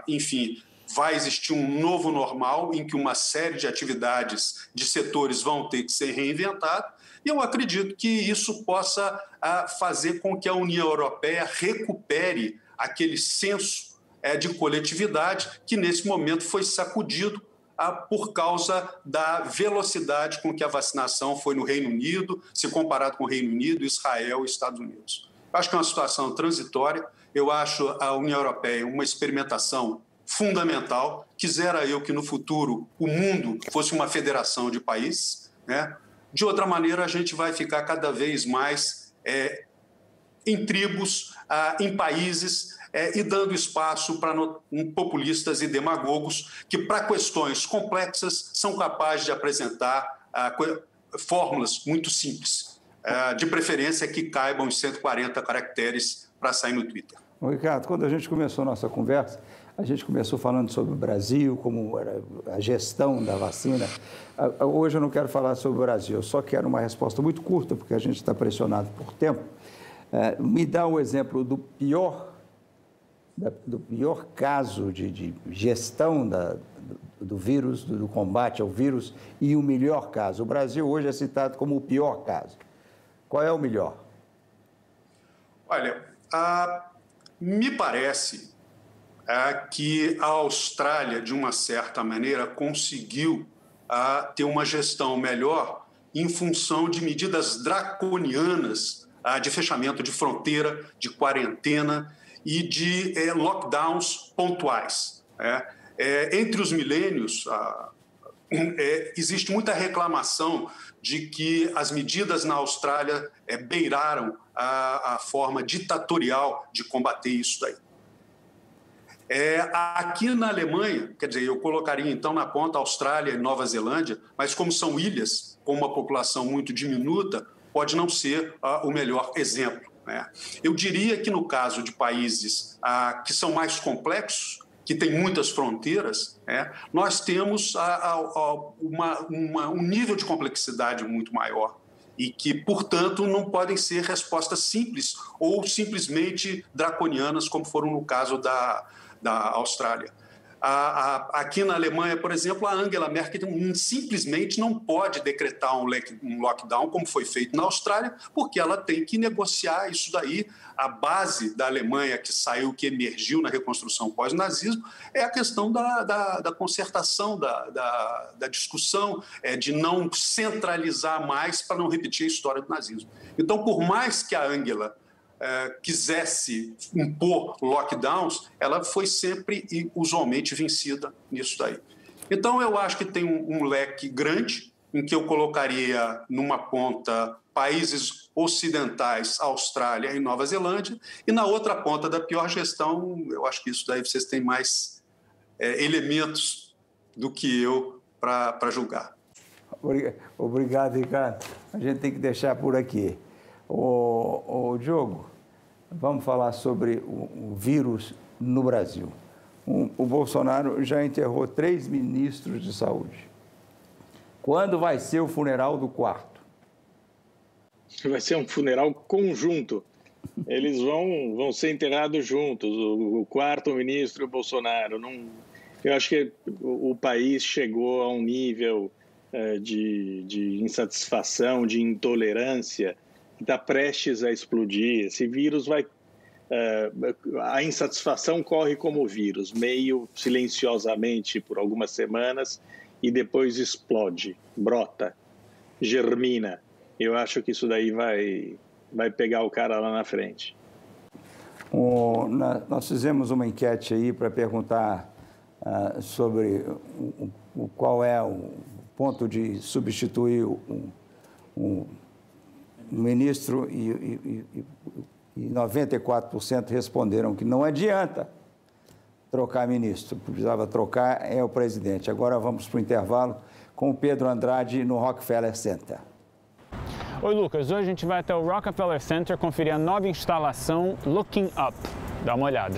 Speaker 13: enfim, vai existir um novo normal em que uma série de atividades de setores vão ter que ser reinventadas. E eu acredito que isso possa ah, fazer com que a União Europeia recupere aquele senso é, de coletividade que, nesse momento, foi sacudido ah, por causa da velocidade com que a vacinação foi no Reino Unido, se comparado com o Reino Unido, Israel e Estados Unidos. Acho que é uma situação transitória. Eu acho a União Europeia uma experimentação fundamental. Quisera eu que no futuro o mundo fosse uma federação de países. Né? De outra maneira, a gente vai ficar cada vez mais é, em tribos, ah, em países é, e dando espaço para populistas e demagogos que, para questões complexas, são capazes de apresentar ah, fórmulas muito simples, ah, de preferência que caibam em 140 caracteres para sair no Twitter.
Speaker 2: Ricardo, quando a gente começou a nossa conversa, a gente começou falando sobre o Brasil, como era a gestão da vacina. Hoje eu não quero falar sobre o Brasil, eu só quero uma resposta muito curta, porque a gente está pressionado por tempo. É, me dá um exemplo do pior, do pior caso de, de gestão da, do, vírus, do, combate ao vírus, e o melhor caso. O Brasil hoje é citado como o pior caso. Qual é o melhor?
Speaker 13: Olha, a, me parece que a Austrália, de uma certa maneira, conseguiu ter uma gestão melhor em função de medidas draconianas de fechamento de fronteira, de quarentena e de é, lockdowns pontuais. É, é entre os milênios, é, existe muita reclamação de que as medidas na Austrália é, beiraram a, a, forma ditatorial de combater isso daí. É, aqui na Alemanha, quer dizer, eu colocaria então na ponta Austrália e Nova Zelândia, mas como são ilhas com uma população muito diminuta, pode não ser uh, o melhor exemplo. Né? Eu diria que no caso de países uh, que são mais complexos, que têm muitas fronteiras, né, nós temos a, a, a, uma, uma, um nível de complexidade muito maior e que, portanto, não podem ser respostas simples ou simplesmente draconianas, como foram no caso da, da Austrália. A, a, aqui na Alemanha, por exemplo, a Angela Merkel simplesmente não pode decretar um, um, lockdown, como foi feito na Austrália, porque ela tem que negociar isso daí. A base da Alemanha que saiu, que emergiu na reconstrução pós-nazismo, é a questão da, da, da concertação, da, da, da discussão, é, de não centralizar mais para não repetir a história do nazismo. Então, por mais que a Angela é, quisesse impor lockdowns, ela foi sempre e usualmente vencida nisso daí. Então, eu acho que tem um, um leque grande em que eu colocaria numa ponta países ocidentais, Austrália e Nova Zelândia, e na outra ponta da pior gestão, eu acho que isso daí vocês têm mais é, elementos do que eu para julgar.
Speaker 2: Obrigado, Ricardo. A gente tem que deixar por aqui. O, o Diogo, vamos falar sobre o, o vírus no Brasil. O, o Bolsonaro já enterrou três ministros de saúde. Quando vai ser o funeral do quarto?
Speaker 5: Vai ser um funeral conjunto. Eles vão, vão ser enterrados juntos, o, o quarto ministro Bolsonaro. Não, eu acho que o, o país chegou a um nível é, de, de insatisfação, de intolerância, está prestes a explodir. Esse vírus vai. Uh, a insatisfação corre como vírus, meio silenciosamente por algumas semanas e depois explode, brota, germina. Eu acho que isso daí vai, vai pegar o cara lá na frente.
Speaker 2: O, na, nós fizemos uma enquete aí para perguntar uh, sobre o, o, qual é o ponto de substituir o, o ministro e, e, e, e 94% responderam que não adianta trocar ministro, precisava trocar é o presidente. Agora vamos para o intervalo com o Pedro Andrade no Rockefeller Center.
Speaker 10: Oi, Lucas. Hoje a gente vai até o Rockefeller Center conferir a nova instalação Looking Up. Dá uma olhada.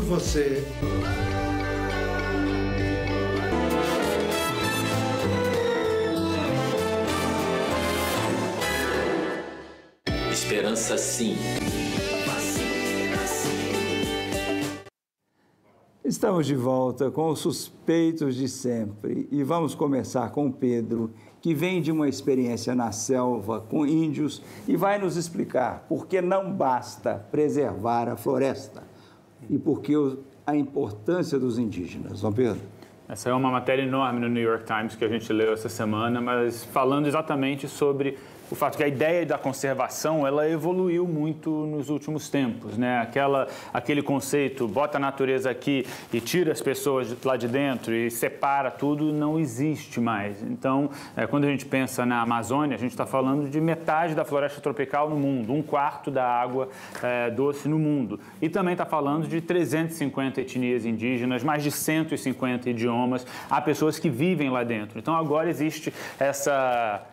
Speaker 14: Você.
Speaker 12: Esperança sim.
Speaker 2: Estamos de volta com os suspeitos de sempre e vamos começar com Pedro, que vem de uma experiência na selva com índios e vai nos explicar por que não basta preservar a floresta e por que a importância dos indígenas. João Pedro.
Speaker 10: Essa é uma matéria enorme no New York Times que a gente leu essa semana, mas falando exatamente sobre o fato que a ideia da conservação ela evoluiu muito nos últimos tempos, né? Aquela, aquele conceito bota a natureza aqui e tira as pessoas lá de dentro e separa tudo não existe mais. Então, é, quando a gente pensa na Amazônia, a gente está falando de metade da floresta tropical no mundo, um quarto da água é, doce no mundo, e também está falando de 350 etnias indígenas, mais de 150 idiomas, há pessoas que vivem lá dentro. Então, agora existe essa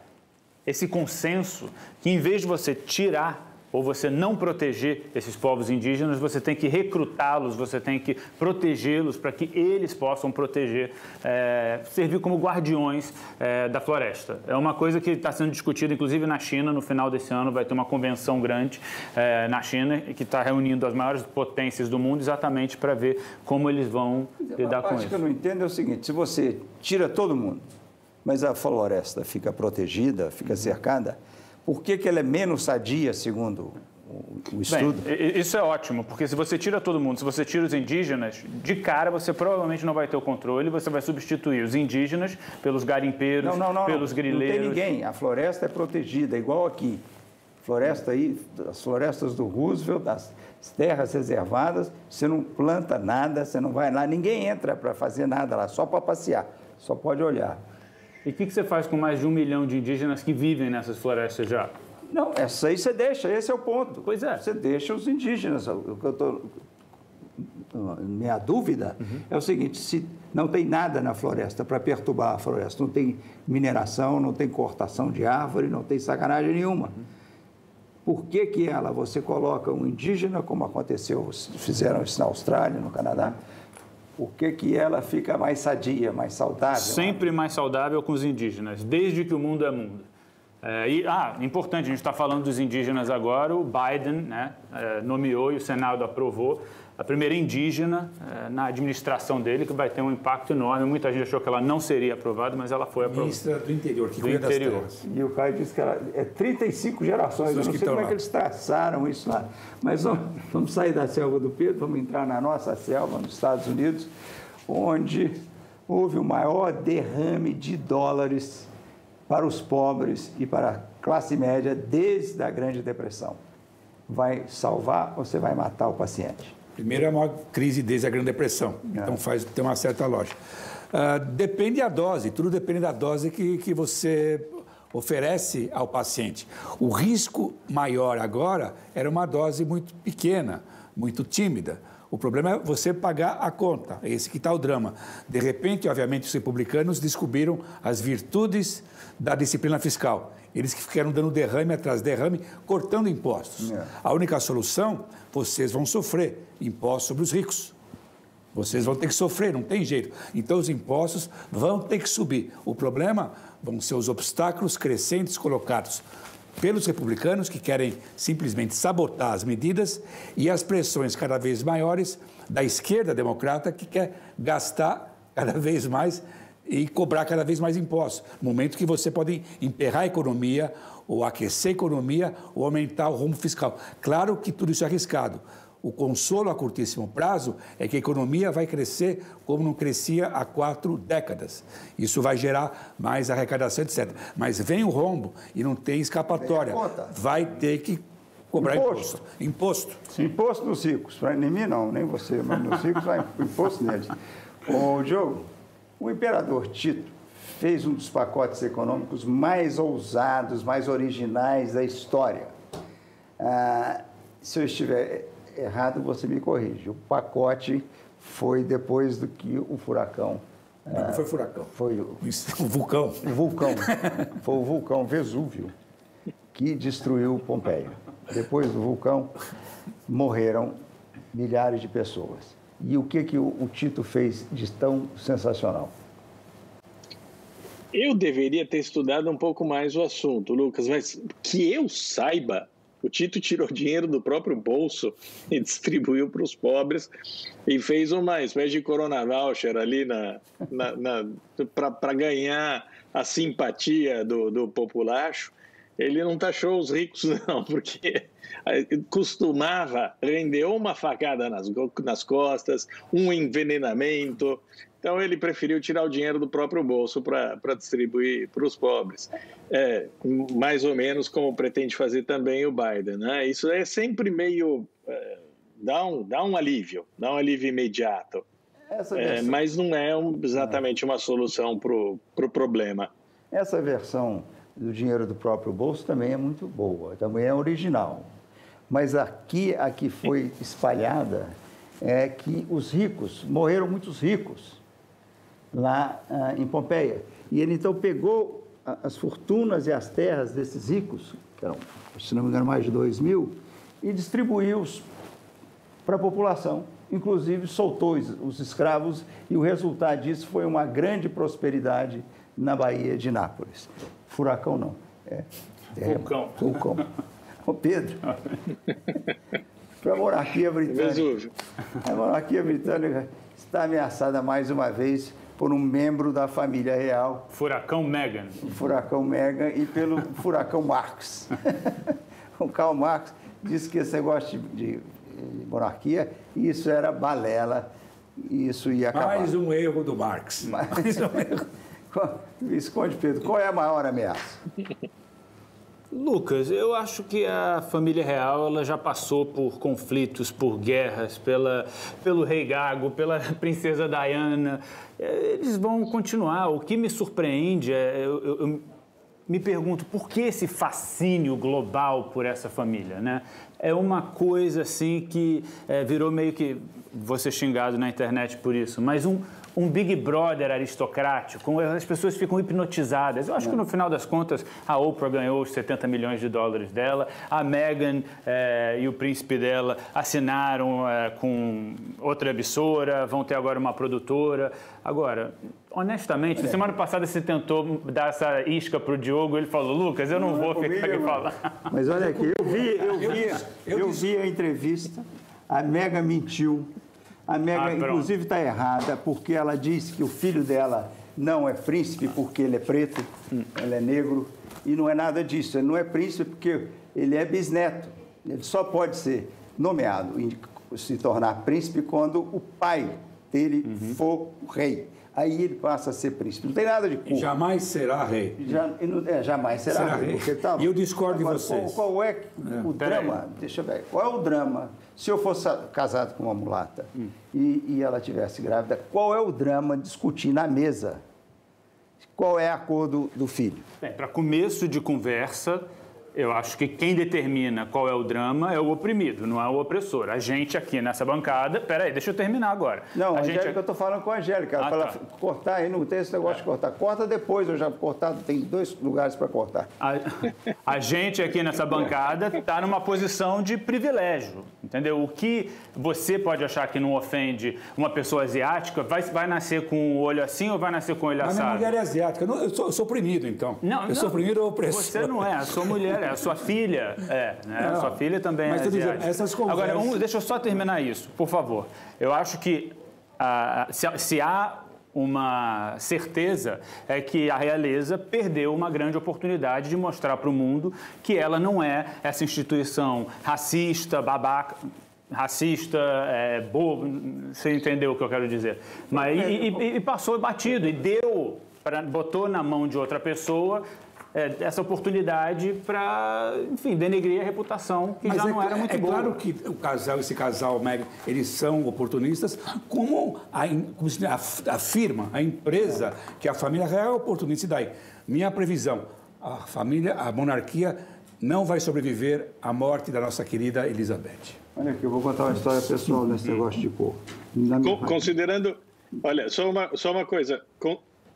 Speaker 10: esse consenso que, em vez de você tirar ou você não proteger esses povos indígenas, você tem que recrutá-los, você tem que protegê-los para que eles possam proteger, é, servir como guardiões é, da floresta. É uma coisa que está sendo discutida, inclusive na China, no final desse ano vai ter uma convenção grande é, na China que está reunindo as maiores potências do mundo exatamente para ver como eles vão lidar com isso.
Speaker 2: O que eu não entendo é o seguinte: se você tira todo mundo, mas a floresta fica protegida, fica cercada, por que, que ela é menos sadia, segundo o estudo?
Speaker 10: Bem, isso é ótimo, porque se você tira todo mundo, se você tira os indígenas, de cara você provavelmente não vai ter o controle, você vai substituir os indígenas pelos garimpeiros,
Speaker 2: não, não, não,
Speaker 10: pelos grileiros.
Speaker 2: Não tem ninguém, a floresta é protegida, igual aqui. Floresta aí, as florestas do Roosevelt, as terras reservadas, você não planta nada, você não vai lá, ninguém entra para fazer nada lá, só para passear, só pode olhar.
Speaker 10: E o que, que, você faz com mais de um milhão de indígenas que vivem nessas florestas já?
Speaker 2: Não, essa aí você deixa, esse é o ponto.
Speaker 10: Pois é.
Speaker 2: Você deixa os indígenas. O que eu tô, minha dúvida uhum. é o seguinte: se não tem nada na floresta para perturbar a floresta, não tem mineração, não tem cortação de árvore, não tem sacanagem nenhuma. Uhum. Por que, que ela, você coloca um indígena, como aconteceu, fizeram isso na Austrália, no Canadá, por que, que ela fica mais sadia, mais saudável?
Speaker 10: Sempre mais saudável com os indígenas, desde que o mundo é mundo. É, e, ah, importante, a gente está falando dos indígenas agora, o Biden né, é, nomeou e o Senado aprovou a primeira indígena é, na administração dele, que vai ter um impacto enorme. Muita gente achou que ela não seria aprovada, mas ela foi aprovada.
Speaker 6: Ministra do Interior, que
Speaker 10: do interior.
Speaker 2: E o Caio disse que ela é 35 gerações. Eu não sei como lá. é que eles traçaram isso lá. Mas vamos, vamos sair da selva do Pedro, vamos entrar na nossa selva, nos Estados Unidos, onde houve o maior derrame de dólares para os pobres e para a classe média desde a Grande Depressão. Vai salvar ou você vai matar o paciente?
Speaker 6: Primeiro é a maior crise desde a Grande Depressão, é. então faz, tem uma certa lógica. Uh, depende da dose, tudo depende da dose que, que você oferece ao paciente. O risco maior agora era uma dose muito pequena, muito tímida. O problema é você pagar a conta, é esse que está o drama. De repente, obviamente, os republicanos descobriram as virtudes da disciplina fiscal. Eles que ficaram dando derrame atrás de derrame, cortando impostos. É. A única solução, vocês vão sofrer impostos sobre os ricos. Vocês vão ter que sofrer, não tem jeito. Então os impostos vão ter que subir. O problema vão ser os obstáculos crescentes colocados pelos republicanos que querem simplesmente sabotar as medidas e as pressões cada vez maiores da esquerda democrata que quer gastar cada vez mais e cobrar cada vez mais impostos. Momento que você pode emperrar a economia, ou aquecer a economia, ou aumentar o rumo fiscal. Claro que tudo isso é arriscado. O consolo a curtíssimo prazo é que a economia vai crescer como não crescia há quatro décadas. Isso vai gerar mais arrecadação, etc. Mas vem o rombo e não tem escapatória. Vai ter que cobrar imposto. Imposto.
Speaker 2: Imposto, imposto nos ricos. Para mim, não, nem você, mas nos ricos vai imposto neles. Ô, Diogo, o imperador Tito fez um dos pacotes econômicos mais ousados, mais originais da história. Ah, se eu estiver errado, você me corrige. O pacote foi depois do que o furacão.
Speaker 6: Não, não foi furacão.
Speaker 2: Foi o,
Speaker 6: o vulcão.
Speaker 2: O vulcão. foi o vulcão Vesúvio que destruiu Pompeia. Depois do vulcão, morreram milhares de pessoas. E o que, que o, o Tito fez de tão sensacional?
Speaker 5: Eu deveria ter estudado um pouco mais o assunto, Lucas, mas que eu saiba, o Tito tirou dinheiro do próprio bolso e distribuiu para os pobres e fez uma espécie de corona voucher ali na, na, na para ganhar a simpatia do, do populacho. Ele não taxou os ricos, não, porque costumava render uma facada nas, nas costas, um envenenamento. Então ele preferiu tirar o dinheiro do próprio bolso para distribuir para os pobres. É, mais ou menos como pretende fazer também o Biden. Né? Isso é sempre meio. É, dá, um, dá um alívio, dá um alívio imediato. É, mas não é um, exatamente uma solução para o pro problema.
Speaker 2: Essa versão do dinheiro do próprio bolso também é muito boa, também é original. Mas aqui, a que foi espalhada é que os ricos, morreram muitos ricos lá ah, em Pompeia. E ele então pegou as fortunas e as terras desses ricos, que eram, se não me engano, mais de 2 mil, e distribuiu-os para a população. Inclusive, soltou os escravos e o resultado disso foi uma grande prosperidade na Baía de Nápoles. Furacão não. É,
Speaker 10: é vulcão.
Speaker 2: Vulcão. Ô Pedro, para a monarquia britânica, a monarquia britânica está ameaçada mais uma vez por um membro da família real.
Speaker 10: Furacão Meghan.
Speaker 2: Furacão Meghan e pelo furacão Marx. o Karl Marx disse que esse negócio de, de monarquia, isso era balela, isso ia acabar.
Speaker 6: Mais um erro do Marx. Mais um erro.
Speaker 2: Visconde Pedro, qual é a maior ameaça?
Speaker 10: Lucas, eu acho que a família real ela já passou por conflitos, por guerras, pela, pelo rei Gago, pela princesa Diana. É, eles vão continuar. O que me surpreende é. Eu, eu, me pergunto por que esse fascínio global por essa família, né? É uma coisa assim que é, virou meio que ser xingado na internet por isso, mas um, um Big Brother aristocrático, as pessoas ficam hipnotizadas. Eu acho que no final das contas a Oprah ganhou os 70 milhões de dólares dela, a Meghan eh, e o príncipe dela assinaram eh, com outra emissora, vão ter agora uma produtora. Agora, honestamente, na semana passada você tentou dar essa isca para o Diogo, ele falou, Lucas, eu não, não vou ficar aqui falando.
Speaker 2: Mas olha aqui, eu vi, eu vi, eu vi a entrevista, a Mega mentiu a Mega, ah, inclusive, está errada, porque ela disse que o filho dela não é príncipe porque ele é preto, hum. ele é negro, e não é nada disso. Ele não é príncipe porque ele é bisneto. Ele só pode ser nomeado e se tornar príncipe quando o pai dele uhum. for rei. Aí ele passa a ser príncipe. Não tem nada de cor.
Speaker 6: Jamais será rei.
Speaker 2: Já, é, jamais será, será rei.
Speaker 6: rei. Tá, e eu discordo de vocês.
Speaker 2: Qual, qual é, é, o drama? Aí. Deixa eu ver. Qual é o drama se eu fosse casado com uma mulata hum. e, e, ela tivesse grávida, qual é o drama discutir na mesa qual é a cor do, do filho?
Speaker 10: Para começo de conversa, eu acho que quem determina qual é o drama é o oprimido, não é o opressor. A gente aqui nessa bancada. Peraí, deixa eu terminar agora.
Speaker 2: Não,
Speaker 10: a
Speaker 2: Angélica, gente... eu estou falando com a Angélica. Ela ah, fala, tá. cortar aí, não tem esse negócio é. de cortar. Corta depois, eu já cortado, tem dois lugares para cortar.
Speaker 10: A, a, gente aqui nessa bancada está numa posição de privilégio, entendeu? O que você pode achar que não ofende uma pessoa asiática, vai, vai nascer com o olho assim ou vai nascer com o olho assado?
Speaker 6: Mas minha mulher é asiática. Eu, sou, eu sou oprimido, então. Não, eu não, sou oprimido ou opressor?
Speaker 10: Você não é, a sua mulher é, a sua filha é, né? Não, a sua filha também
Speaker 6: mas
Speaker 10: é
Speaker 6: dizendo, essas conversas...
Speaker 10: Agora, um, deixa eu só terminar isso, por favor. Eu acho que ah, se, se há uma certeza é que a realeza perdeu uma grande oportunidade de mostrar para o mundo que ela não é essa instituição racista, babaca, racista, é, bobo, você entendeu o que eu quero dizer. Mas, e, e, e passou batido, e deu, pra, botou na mão de outra pessoa é, essa oportunidade para, enfim, denegrir a reputação que Mas já é, não era muito
Speaker 6: é
Speaker 10: boa.
Speaker 6: É claro que o casal, esse casal, Meg, eles são oportunistas, como, a, como se afirma a empresa que a família real é oportunista. E daí, minha previsão, a família, a monarquia não vai sobreviver à morte da nossa querida Elizabeth.
Speaker 2: Olha aqui, eu vou contar uma história pessoal nesse negócio de cor.
Speaker 5: Considerando, olha, só uma, só uma coisa,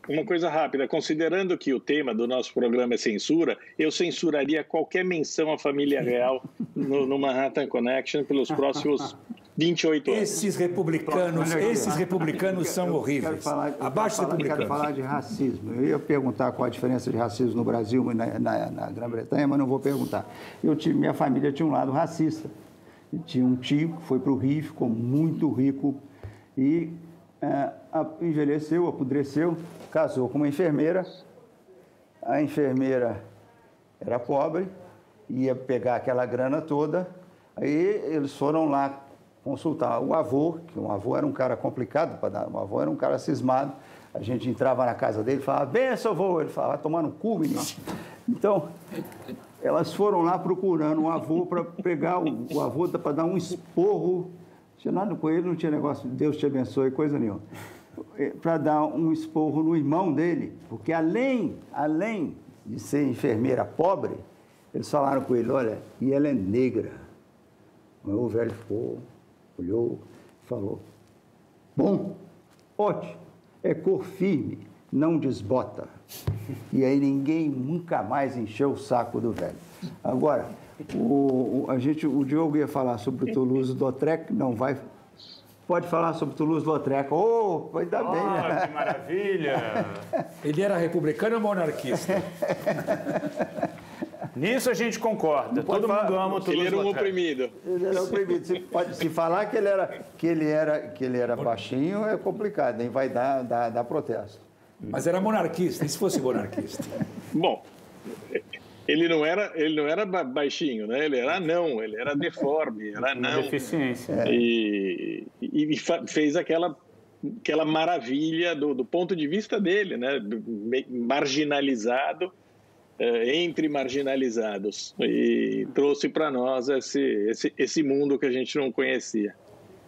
Speaker 5: uma coisa rápida, considerando que o tema do nosso programa é censura, eu censuraria qualquer menção à família real no, no Manhattan Connection pelos próximos 28 anos.
Speaker 6: Esses republicanos, esses republicanos são horríveis.
Speaker 2: Falar, Abaixo falar, republicanos. Quero falar de racismo. Eu ia perguntar qual a diferença de racismo no Brasil e na, na, na Grã-Bretanha, mas não vou perguntar. Eu tive, minha família tinha um lado racista. tinha um tio que foi para o Rio, ficou muito rico e é, envelheceu, apodreceu, casou com uma enfermeira. A enfermeira era pobre, ia pegar aquela grana toda. Aí eles foram lá consultar o avô, que um avô era um cara complicado para dar, o avô era um cara cismado. A gente entrava na casa dele e falava, benção, avô. Ele falava, tomar no cu, menino. Então, elas foram lá procurando um avô para pegar o, o avô para dar um esporro. Tinha nada com ele, não tinha negócio, Deus te abençoe, coisa nenhuma. Para dar um esporro no irmão dele, porque além, além de ser enfermeira pobre, eles falaram com ele, olha, e ela é negra. O velho ficou, olhou, falou, bom, ótimo, é cor firme, não desbota. E aí ninguém nunca mais encheu o saco do velho. Agora, o, a gente, o Diogo ia falar sobre o Toulouse-Lautrec, não vai pode falar sobre Toulouse-Lautrec. Oh, ainda oh, bem,
Speaker 10: né? que maravilha!
Speaker 6: Ele era republicano ou monarquista?
Speaker 10: Nisso a gente concorda. Todo falar, mundo ama o Toulouse
Speaker 5: Ele era um oprimido.
Speaker 2: Ele era oprimido. Se, pode, se falar que ele era, que ele era, que ele era baixinho, é complicado, nem vai dar, dar, dar protesto.
Speaker 6: Mas era monarquista, e se fosse monarquista?
Speaker 5: Bom, ele não era ele não era baixinho, né? Ele era não, ele era deforme, era não.
Speaker 10: Deficiência.
Speaker 5: É. E, e, e, fez aquela aquela maravilha do, do ponto de vista dele, né? Marginalizado é, entre marginalizados e trouxe para nós esse, esse, esse mundo que a gente não conhecia.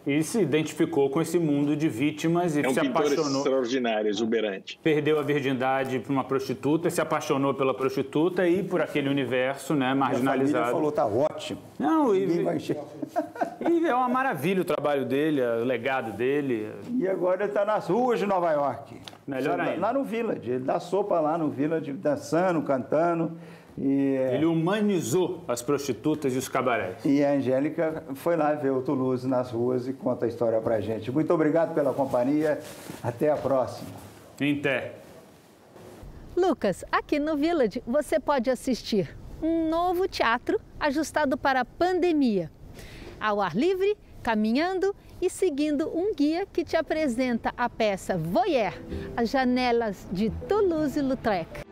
Speaker 10: E se identificou com esse mundo de vítimas e
Speaker 5: é um
Speaker 10: se apaixonou.
Speaker 5: extraordinário, exuberante.
Speaker 10: Perdeu a virgindade para uma prostituta, se apaixonou pela prostituta e por aquele universo né, marginalizado.
Speaker 2: A falou, tá ótimo.
Speaker 10: Não, e, vai encher. e é uma maravilha o trabalho dele, o legado dele.
Speaker 2: E agora ele está nas ruas de Nova York.
Speaker 10: Melhor ainda.
Speaker 2: Lá no Village, ele dá sopa lá no Village, dançando, cantando.
Speaker 10: E, é, Ele humanizou as prostitutas e os cabarés.
Speaker 2: E a Angélica foi lá ver o Toulouse nas ruas e conta a história pra gente. Muito obrigado pela companhia. Até a próxima.
Speaker 10: Até.
Speaker 14: Lucas, aqui no Village você pode assistir um novo teatro ajustado para a pandemia. Ao ar livre, caminhando e seguindo um guia que te apresenta a peça Voyeur, as janelas de Toulouse-Lautrec.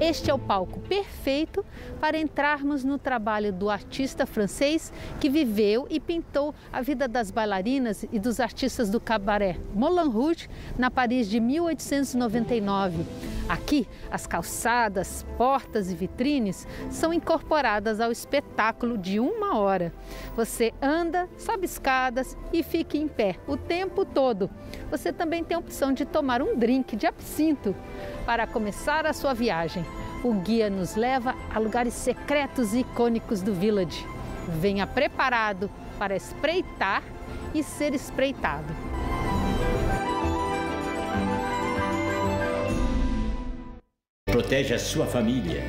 Speaker 14: Este é o palco perfeito para entrarmos no trabalho do artista francês que viveu e pintou a vida das bailarinas e dos artistas do cabaré Moulin Rouge na Paris de 1899. Aqui, as calçadas, portas e vitrines são incorporadas ao espetáculo de uma hora. Você anda, sobe escadas e fica em pé o tempo todo. Você também tem a opção de tomar um drink de absinto para começar a sua viagem. O guia nos leva a lugares secretos e icônicos do Village. Venha preparado para espreitar e ser espreitado.
Speaker 15: Protege a sua família.